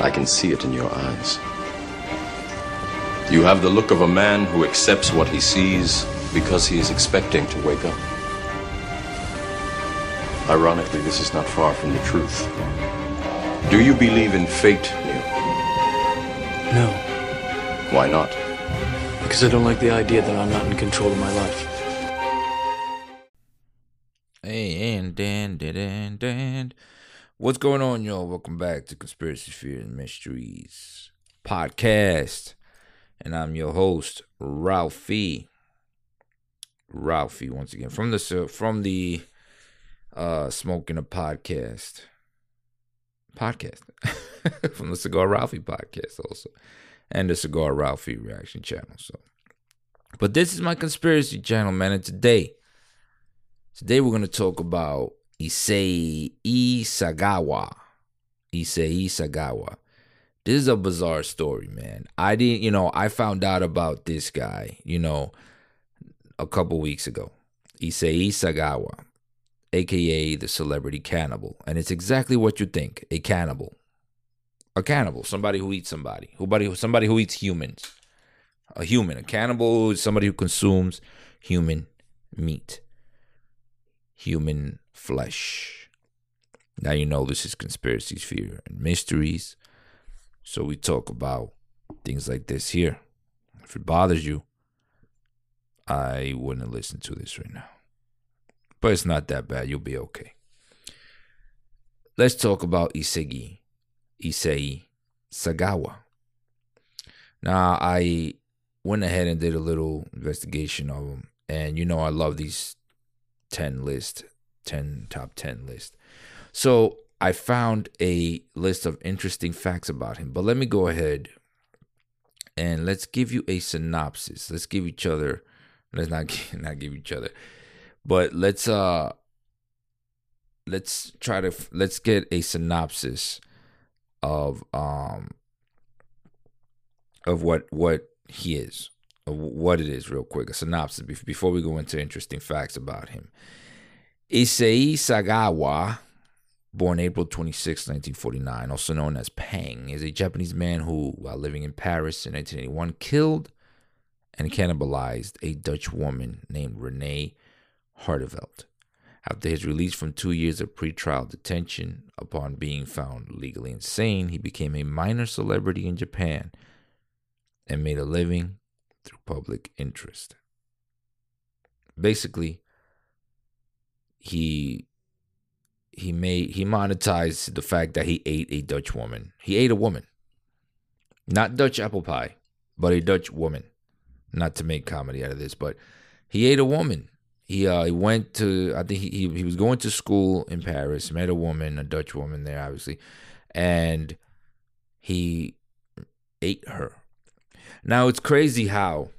I can see it in your eyes. You have the look of a man who accepts what he sees because he is expecting to wake up. Ironically, this is not far from the truth. Do you believe in fate, Neil? No, Why not? because I don't like the idea that I'm not in control of my life. Hey, and Dan, Dan, Dan, Dan. What's going on, y'all? Welcome back to Conspiracy Fear and Mysteries podcast. And I'm your host, Ralphie. Ralphie, once again, from the from the uh Smoking a Podcast. Podcast. from the Cigar Ralphie podcast also. And the Cigar Ralphie reaction channel. So but this is my conspiracy channel, man, and today Today we're to talk about Issei Isagawa. Issei Isagawa. This is a bizarre story, man. I didn't, you know, I found out about this guy, you know, a couple weeks ago. Issei Isagawa, aka the celebrity cannibal. And it's exactly what you think, a cannibal. A cannibal, somebody who eats somebody. Somebody, somebody who eats humans. A human. A cannibal is somebody who consumes human meat human flesh. Now you know this is conspiracy, fear, and mysteries. So we talk about things like this here. If it bothers you, I wouldn't listen to this right now. But it's not that bad. You'll be okay. Let's talk about Isegi, Issei Sagawa. Now I went ahead and did a little investigation of him, and you know I love these 10 list, 10 top 10 list. So I found a list of interesting facts about him. But let me go ahead and let's give you a synopsis. Let's give each other let's not not give each other. But let's uh let's try to let's get a synopsis of um of what what he is what it is real quick, a synopsis before we go into interesting facts about him. Issei Sagawa, born April 26, 1949, also known as Pang, is a Japanese man who, while living in Paris in 1981, killed and cannibalized a Dutch woman named Renee Hartevelt. After his release from two years of pretrial detention, upon being found legally insane, he became a minor celebrity in Japan and made a living through public interest. Basically, he he made he monetized the fact that he ate a Dutch woman. He ate a woman. Not Dutch apple pie, but a Dutch woman. Not to make comedy out of this, but he ate a woman. He uh he went to I think he he, he was going to school in Paris, met a woman, a Dutch woman there obviously, and he ate her. Now it's crazy how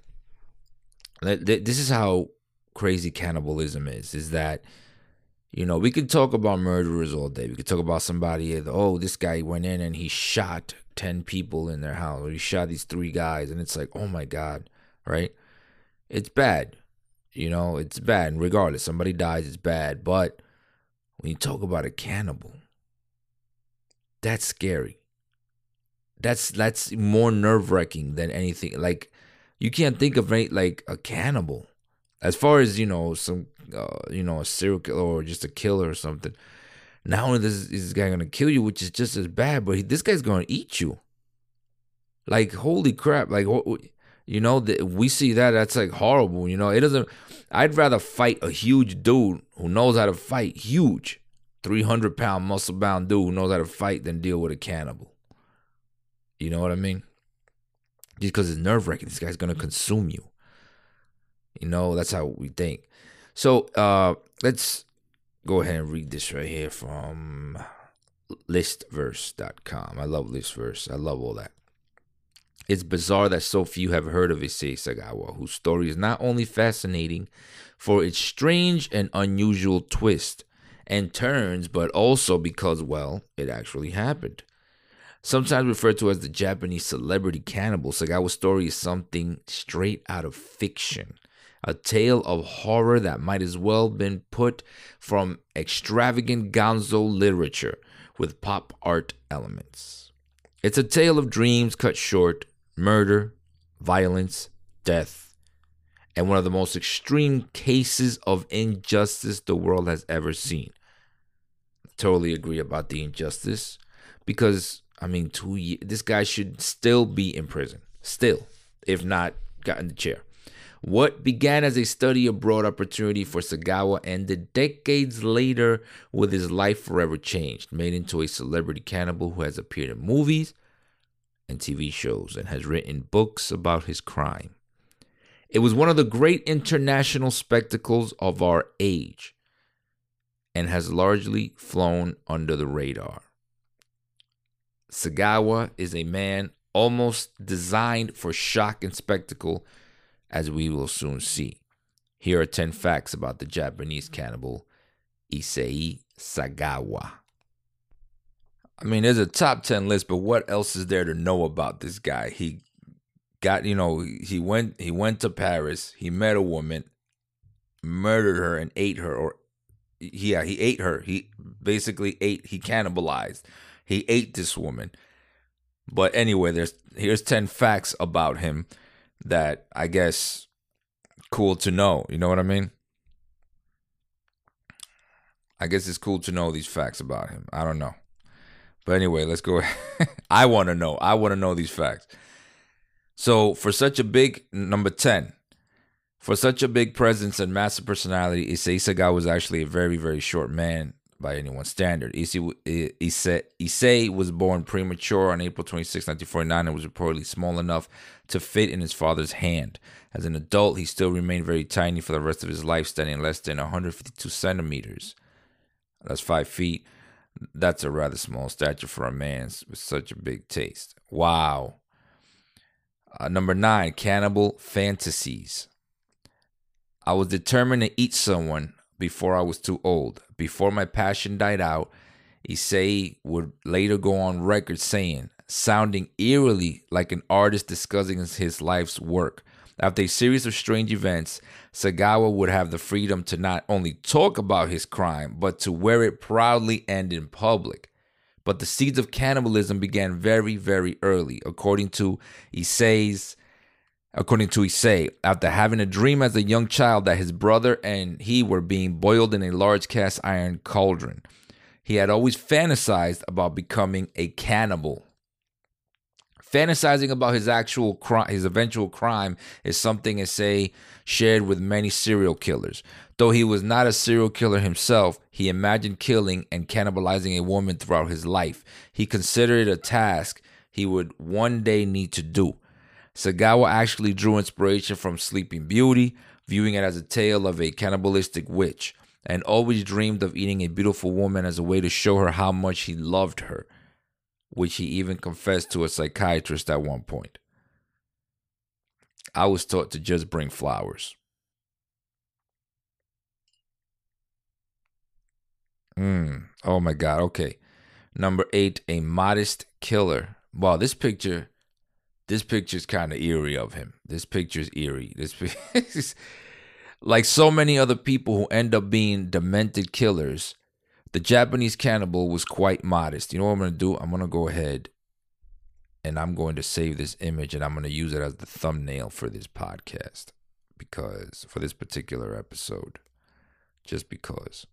this is how crazy cannibalism is. Is that you know we could talk about murderers all day. We could talk about somebody. Eh, oh, this guy went in and he shot ten people in their house, or he shot these three guys, and it's like, oh my god, right? It's bad. You know, it's bad. And regardless, somebody dies, it's bad. But when you talk about a cannibal, that's scary that's that's more nerve wracking than anything. Like you can't think of any, like a cannibal, as far as you know, some uh, you know a serial killer or just a killer or something. Not only is this guy gonna kill you, which is just as bad, but he, this guy's gonna eat you. Like holy crap! Like you know, the, we see that that's like horrible. You know, it doesn't. I'd rather fight a huge dude who knows how to fight, huge, three hundred pound muscle bound dude who knows how to fight, than deal with a cannibal. You know what I mean? Just because it's nerve wracking. This guy's gonna consume you. You know, that's how we think. So uh let's go ahead and read this right here from listverse.com. I love listverse. I love all that. It's bizarre that so few have heard of Issei Sagawa, whose story is not only fascinating for its strange and unusual twist and turns, but also because, well, it actually happened. Sometimes referred to as the Japanese celebrity cannibal, Sagawa's story is something straight out of fiction. A tale of horror that might as well been put from extravagant gonzo literature with pop art elements. It's a tale of dreams cut short, murder, violence, death, and one of the most extreme cases of injustice the world has ever seen. Totally agree about the injustice because I mean, two years. This guy should still be in prison, still, if not got in the chair. What began as a study abroad opportunity for Sagawa ended decades later with his life forever changed, made into a celebrity cannibal who has appeared in movies and TV shows and has written books about his crime. It was one of the great international spectacles of our age and has largely flown under the radar. Sagawa is a man almost designed for shock and spectacle, as we will soon see. Here are 10 facts about the Japanese cannibal Issei Sagawa. I mean, there's a top 10 list, but what else is there to know about this guy? He got, you know, he went he went to Paris, he met a woman, murdered her and ate her or yeah, he ate her. He basically ate, he cannibalized. He ate this woman. But anyway, there's here's 10 facts about him that I guess cool to know. You know what I mean? I guess it's cool to know these facts about him. I don't know. But anyway, let's go. I want to know. I want to know these facts. So, for such a big number 10, for such a big presence and massive personality, Issei Sagawa was actually a very, very short man by anyone's standard. Issei, was born premature on April 26, 1949, and was reportedly small enough to fit in his father's hand. As an adult, he still remained very tiny for the rest of his life, standing less than 152 centimeters. That's five feet. That's a rather small stature for a man with such a big taste. Wow. Uh, number nine, cannibal fantasies. I was determined to eat someone before I was too old. Before my passion died out, Issei would later go on record saying, sounding eerily like an artist discussing his life's work. After a series of strange events, Sagawa would have the freedom to not only talk about his crime, but to wear it proudly and in public. But the seeds of cannibalism began very, very early, according to Issei's According to Issei, after having a dream as a young child that his brother and he were being boiled in a large cast iron cauldron, he had always fantasized about becoming a cannibal. Fantasizing about his actual crime, his eventual crime, is something Issei shared with many serial killers. Though he was not a serial killer himself, he imagined killing and cannibalizing a woman throughout his life. He considered it a task he would one day need to do. Sagawa actually drew inspiration from Sleeping Beauty, viewing it as a tale of a cannibalistic witch, and always dreamed of eating a beautiful woman as a way to show her how much he loved her, which he even confessed to a psychiatrist at one point. I was taught to just bring flowers. Mm. Oh my God. Okay. Number eight, a modest killer. Wow, this picture this picture's kind of eerie of him. This picture's eerie. This is like so many other people who end up being demented killers. The Japanese cannibal was quite modest. You know what I'm gonna do? I'm gonna go ahead and I'm going to save this image and I'm gonna use it as the thumbnail for this podcast because for this particular episode, just because.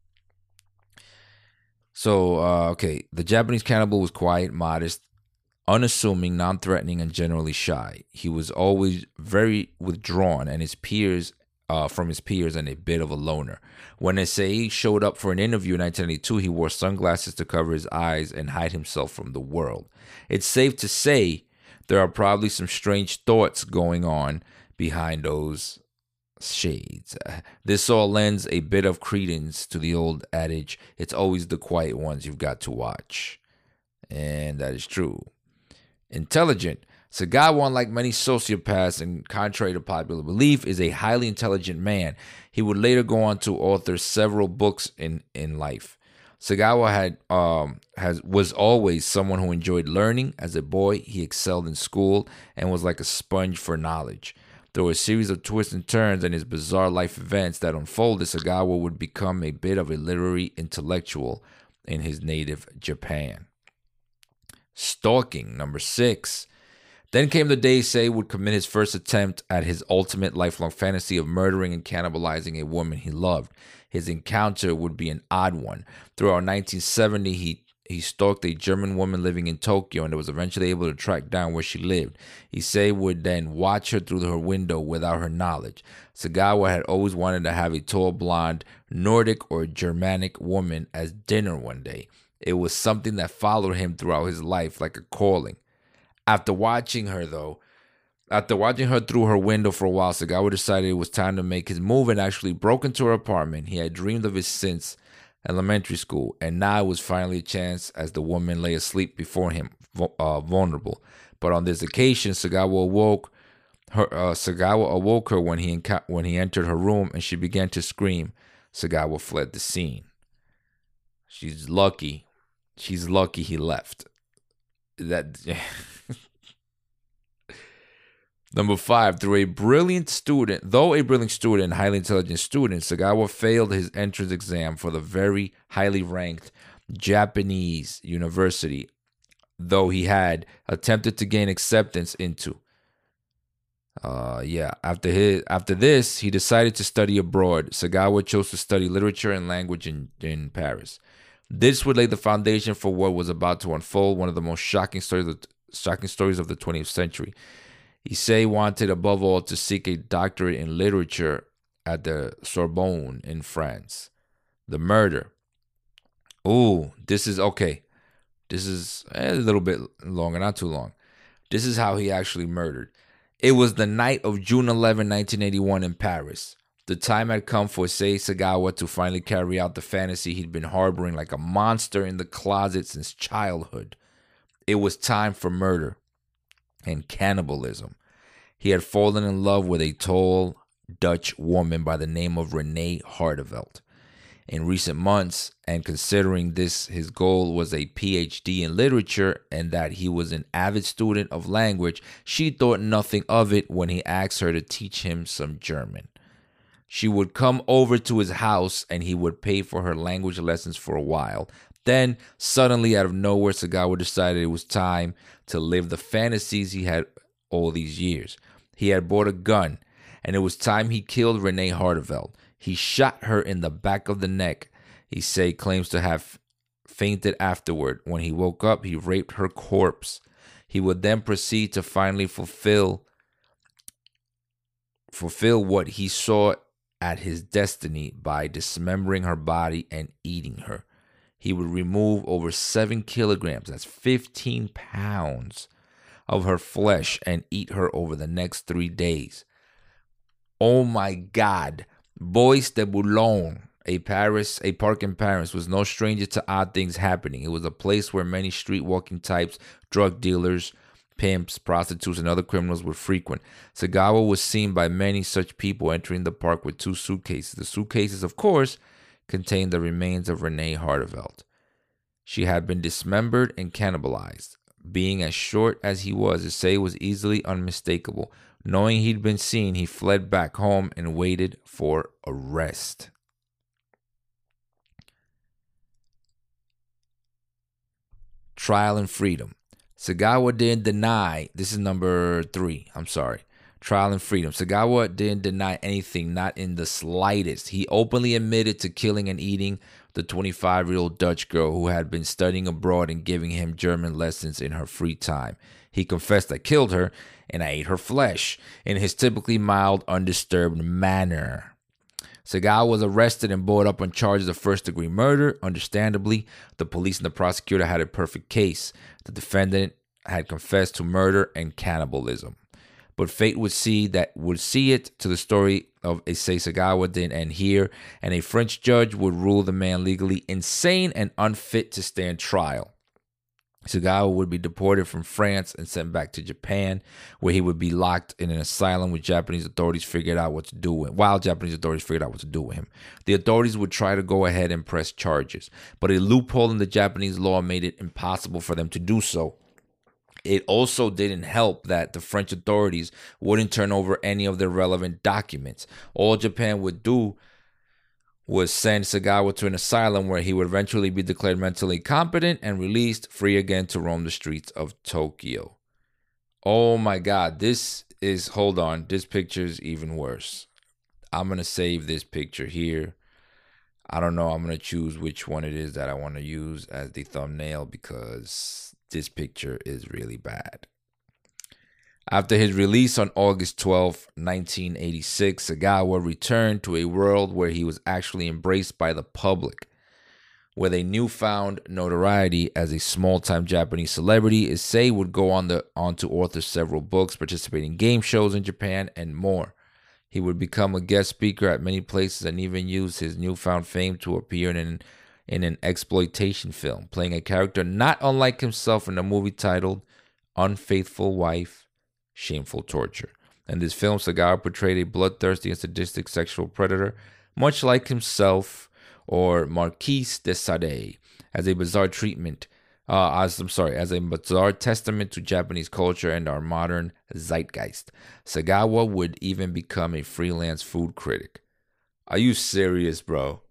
So, uh, okay, the Japanese cannibal was quiet, modest, unassuming, non threatening, and generally shy. He was always very withdrawn and his peers uh, from his peers and a bit of a loner. When Issei showed up for an interview in 1992, he wore sunglasses to cover his eyes and hide himself from the world. It's safe to say there are probably some strange thoughts going on behind those shades. This all lends a bit of credence to the old adage it's always the quiet ones you've got to watch. And that is true intelligent. Sagawa, unlike many sociopaths and contrary to popular belief, is a highly intelligent man. He would later go on to author several books in, in life. Sagawa had um, has was always someone who enjoyed learning. As a boy, he excelled in school and was like a sponge for knowledge. Through a series of twists and turns and his bizarre life events that unfolded, Sagawa would become a bit of a literary intellectual in his native Japan. Stalking, number six. Then came the day Say would commit his first attempt at his ultimate lifelong fantasy of murdering and cannibalizing a woman he loved. His encounter would be an odd one. Throughout 1970, he he stalked a German woman living in Tokyo and was eventually able to track down where she lived. Issei would then watch her through her window without her knowledge. Sagawa had always wanted to have a tall, blonde, Nordic or Germanic woman as dinner one day. It was something that followed him throughout his life like a calling. After watching her, though, after watching her through her window for a while, Sagawa decided it was time to make his move and actually broke into her apartment. He had dreamed of it since elementary school, and now it was finally a chance as the woman lay asleep before him, uh, vulnerable. But on this occasion, Sagawa awoke her. Uh, Sagawa awoke her when he when he entered her room, and she began to scream. Sagawa fled the scene. She's lucky. She's lucky he left. That. Number five, through a brilliant student, though a brilliant student and highly intelligent student, Sagawa failed his entrance exam for the very highly ranked Japanese university, though he had attempted to gain acceptance into. Uh, yeah. After his after this, he decided to study abroad. Sagawa chose to study literature and language in, in Paris. This would lay the foundation for what was about to unfold, one of the most shocking stories of, shocking stories of the 20th century. Issei wanted above all to seek a doctorate in literature at the Sorbonne in France. The murder. Ooh, this is okay. This is eh, a little bit longer, not too long. This is how he actually murdered. It was the night of June 11, 1981, in Paris. The time had come for Sei Sagawa to finally carry out the fantasy he'd been harboring like a monster in the closet since childhood. It was time for murder and cannibalism. He had fallen in love with a tall Dutch woman by the name of Renee Hardenveld. In recent months, and considering this his goal was a PhD in literature and that he was an avid student of language, she thought nothing of it when he asked her to teach him some German. She would come over to his house and he would pay for her language lessons for a while. Then, suddenly, out of nowhere, Sagawa decided it was time to live the fantasies he had all these years. He had bought a gun, and it was time he killed Renee Hardenveld. He shot her in the back of the neck. Issei claims to have fainted afterward. When he woke up, he raped her corpse. He would then proceed to finally fulfill fulfill what he saw at his destiny by dismembering her body and eating her. He would remove over seven kilograms, that's 15 pounds, of her flesh and eat her over the next three days. Oh my God. Bois de Boulogne, a Paris, a park in Paris, was no stranger to odd things happening. It was a place where many street walking types, drug dealers, pimps, prostitutes, and other criminals were frequent. Sagawa was seen by many such people entering the park with two suitcases. The suitcases, of course, contained the remains of Renee Hardenveld. She had been dismembered and cannibalized. Being as short as he was, Issei was easily unmistakable. Knowing he'd been seen, he fled back home and waited for arrest. Trial and freedom. Sagawa didn't deny, this is number three, I'm sorry. Trial and freedom. Sagawa didn't deny anything, not in the slightest. He openly admitted to killing and eating the 25 year old Dutch girl who had been studying abroad and giving him German lessons in her free time. He confessed, I killed her and I ate her flesh in his typically mild, undisturbed manner. Sagawa was arrested and brought up on charges of first degree murder. Understandably, the police and the prosecutor had a perfect case. The defendant had confessed to murder and cannibalism but fate would see that would see it to the story of Issei Sagawa didn't end here, and a French judge would rule the man legally insane and unfit to stand trial. Sagawa would be deported from France and sent back to Japan, where he would be locked in an asylum with Japanese authorities figured out what to do with while Japanese authorities figured out what to do with him. The authorities would try to go ahead and press charges, but a loophole in the Japanese law made it impossible for them to do so it also didn't help that the French authorities wouldn't turn over any of their relevant documents. All Japan would do would send Sagawa to an asylum where he would eventually be declared mentally competent and released free again to roam the streets of Tokyo. Oh my god, this is hold on, this picture is even worse. I'm going to save this picture here. I don't know, I'm going to choose which one it is that I want to use as the thumbnail because this picture is really bad. After his release on August 12, 1986, Sagawa returned to a world where he was actually embraced by the public. With a newfound notoriety as a small-time Japanese celebrity, Issei would go on, the, on to author several books, participate in game shows in Japan, and more. He would become a guest speaker at many places and even use his newfound fame to appear in an, in an exploitation film, playing a character not unlike himself in a movie titled Unfaithful Wife shameful torture. In this film, Sagawa portrayed a bloodthirsty and sadistic sexual predator, much like himself or Marquis de Sade, as a bizarre treatment. Uh, as I'm sorry, as a bizarre testament to Japanese culture and our modern zeitgeist. Sagawa would even become a freelance food critic. Are you serious, bro?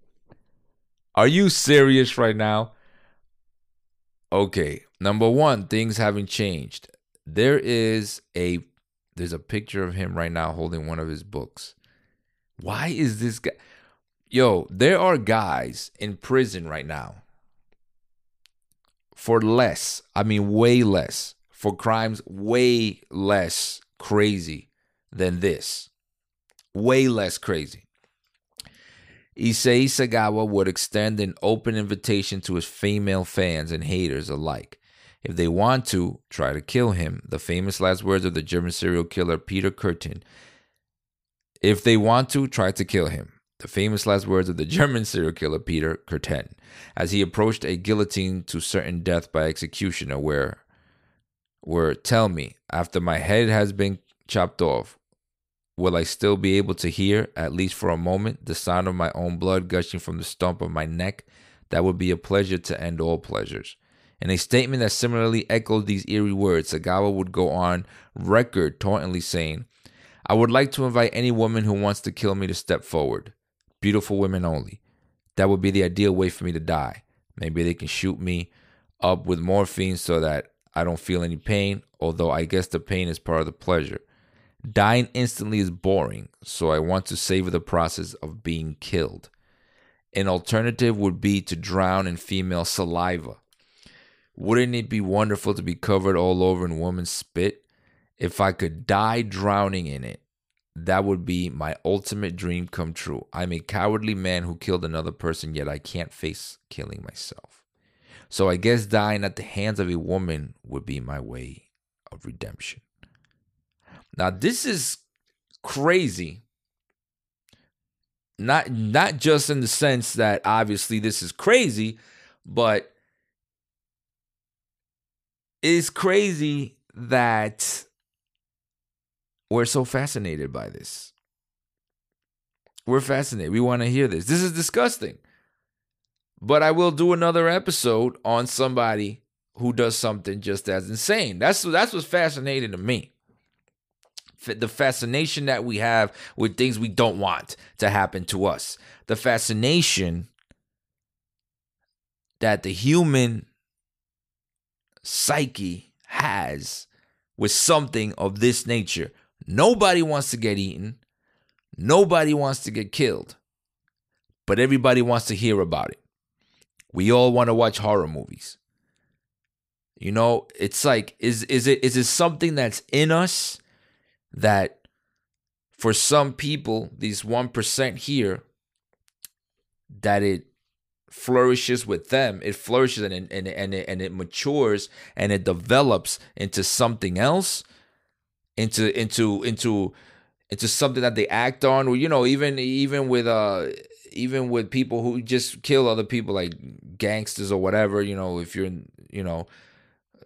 Are you serious right now? Okay, number one, things haven't changed there is a there's a picture of him right now holding one of his books. Why is this guy? Yo, there are guys in prison right now for less. I mean, way less for crimes way less crazy than this. Way less crazy. Issei Sagawa would extend an open invitation to his female fans and haters alike. If they want to, try to kill him. The famous last words of the German serial killer Peter Kürten. If they want to, try to kill him. The famous last words of the German serial killer Peter Kürten as he approached a guillotine to certain death by executioner where were tell me after my head has been chopped off will I still be able to hear at least for a moment the sound of my own blood gushing from the stump of my neck that would be a pleasure to end all pleasures in a statement that similarly echoed these eerie words, Sagawa would go on record tauntingly saying, I would like to invite any woman who wants to kill me to step forward. Beautiful women only. That would be the ideal way for me to die. Maybe they can shoot me up with morphine so that I don't feel any pain, although I guess the pain is part of the pleasure. Dying instantly is boring, so I want to savor the process of being killed. An alternative would be to drown in female saliva. Wouldn't it be wonderful to be covered all over in woman's spit? If I could die drowning in it, that would be my ultimate dream come true. I'm a cowardly man who killed another person, yet I can't face killing myself. So I guess dying at the hands of a woman would be my way of redemption. Now, this is crazy. Not not just in the sense that obviously this is crazy, but it's crazy that we're so fascinated by this. We're fascinated. We want to hear this. This is disgusting. But I will do another episode on somebody who does something just as insane. That's that's what's fascinating to me. The fascination that we have with things we don't want to happen to us. The fascination that the human psyche has with something of this nature. Nobody wants to get eaten. Nobody wants to get killed. But everybody wants to hear about it. We all want to watch horror movies. You know, it's like is is it is it something that's in us that for some people, these 1% here that it flourishes with them. It flourishes and and and it, and it matures and it develops into something else into into into into something that they act on. Or you know even even with uh even with people who just kill other people like gangsters or whatever you know if you're you know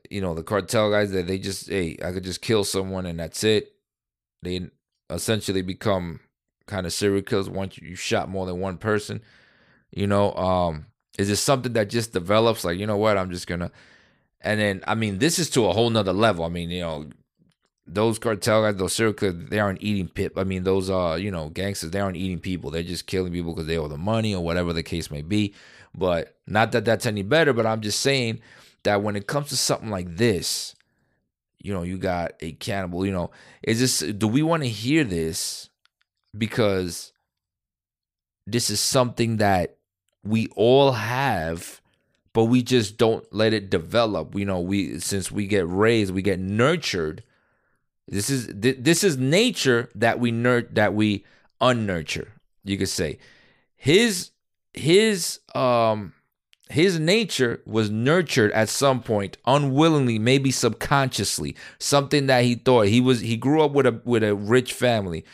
you know the cartel guys that they just hey i could just kill someone and that's it. They essentially become kind of serial killers once you shot more than one person you know, um, is it something that just develops? Like, you know what, I'm just gonna and then I mean, this is to a whole nother level. I mean, you know, those cartel guys, those serial they aren't eating pip. I mean, those uh, you know, gangsters, they aren't eating people. They're just killing people because they owe the money or whatever the case may be. But not that that's any better. But I'm just saying that when it comes to something like this, you know, you got a cannibal. You know, is this? Do we want to hear this? Because this is something that we all have but we just don't let it develop. You know we since we get raised we get nurtured. This is this is nature that we nurt that we unnurture you could say. His his um his nature was nurtured at some point unwillingly maybe subconsciously something that he thought. He was he grew up with a with a rich family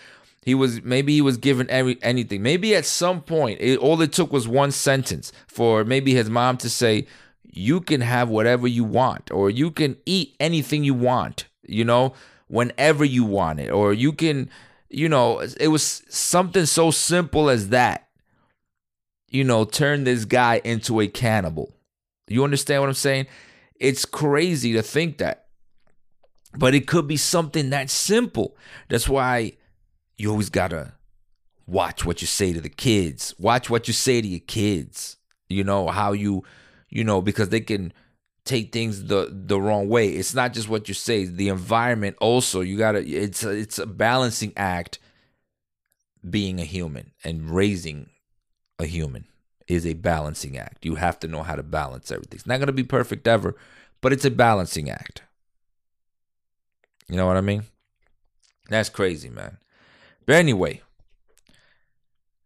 he was maybe he was given every anything. Maybe at some point, it, all it took was one sentence for maybe his mom to say, "You can have whatever you want, or you can eat anything you want." You know, whenever you want it, or you can, you know, it was something so simple as that. You know, turn this guy into a cannibal. You understand what I'm saying? It's crazy to think that, but it could be something that simple. That's why you always gotta watch what you say to the kids. Watch what you say to your kids. You know how you, you know, because they can take things the the wrong way. It's not just what you say. The environment also. You gotta. It's a, it's a balancing act. Being a human and raising a human is a balancing act. You have to know how to balance everything. It's not gonna be perfect ever, but it's a balancing act. You know what I mean? That's crazy, man. But anyway,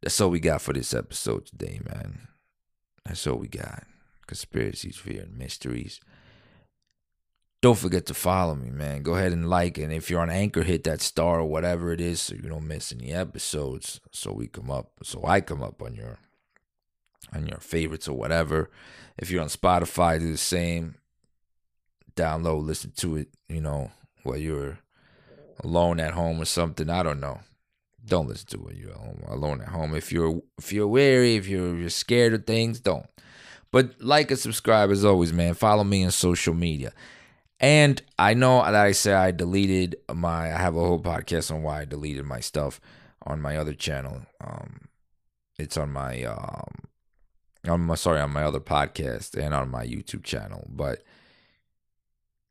that's all we got for this episode today, man. That's all we got. Conspiracies, fear, and mysteries. Don't forget to follow me, man. Go ahead and like, and if you're on Anchor, hit that star or whatever it is, so you don't miss any episodes. So we come up, so I come up on your on your favorites or whatever. If you're on Spotify, do the same. Download, listen to it. You know, while you're alone at home or something. I don't know don't listen to it. You're alone at home. If you're if you're wary, if you're you're scared of things, don't. But like and subscribe as always, man. Follow me on social media. And I know that I said I deleted my I have a whole podcast on why I deleted my stuff on my other channel. Um it's on my um my sorry, on my other podcast and on my YouTube channel. But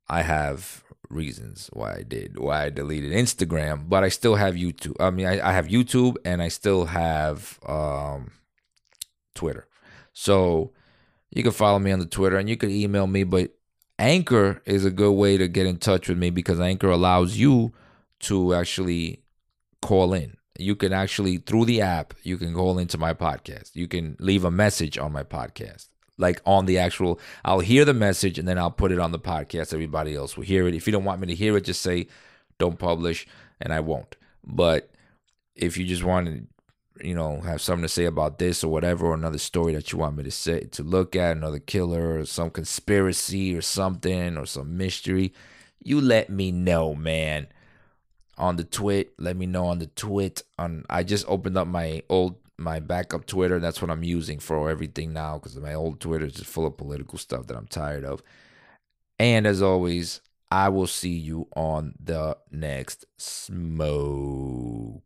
I have reasons why I did, why I deleted Instagram, but I still have YouTube. I mean, I, I have YouTube and I still have um, Twitter. So you can follow me on the Twitter and you can email me, but Anchor is a good way to get in touch with me because Anchor allows you to actually call in. You can actually, through the app, you can call into my podcast. You can leave a message on my podcast like on the actual I'll hear the message and then I'll put it on the podcast. Everybody else will hear it. If you don't want me to hear it, just say don't publish and I won't. But if you just want to you know have something to say about this or whatever or another story that you want me to say to look at another killer or some conspiracy or something or some mystery you let me know man on the twit let me know on the twit on i just opened up my old my backup Twitter. That's what I'm using for everything now because my old Twitter is just full of political stuff that I'm tired of. And as always, I will see you on the next smoke.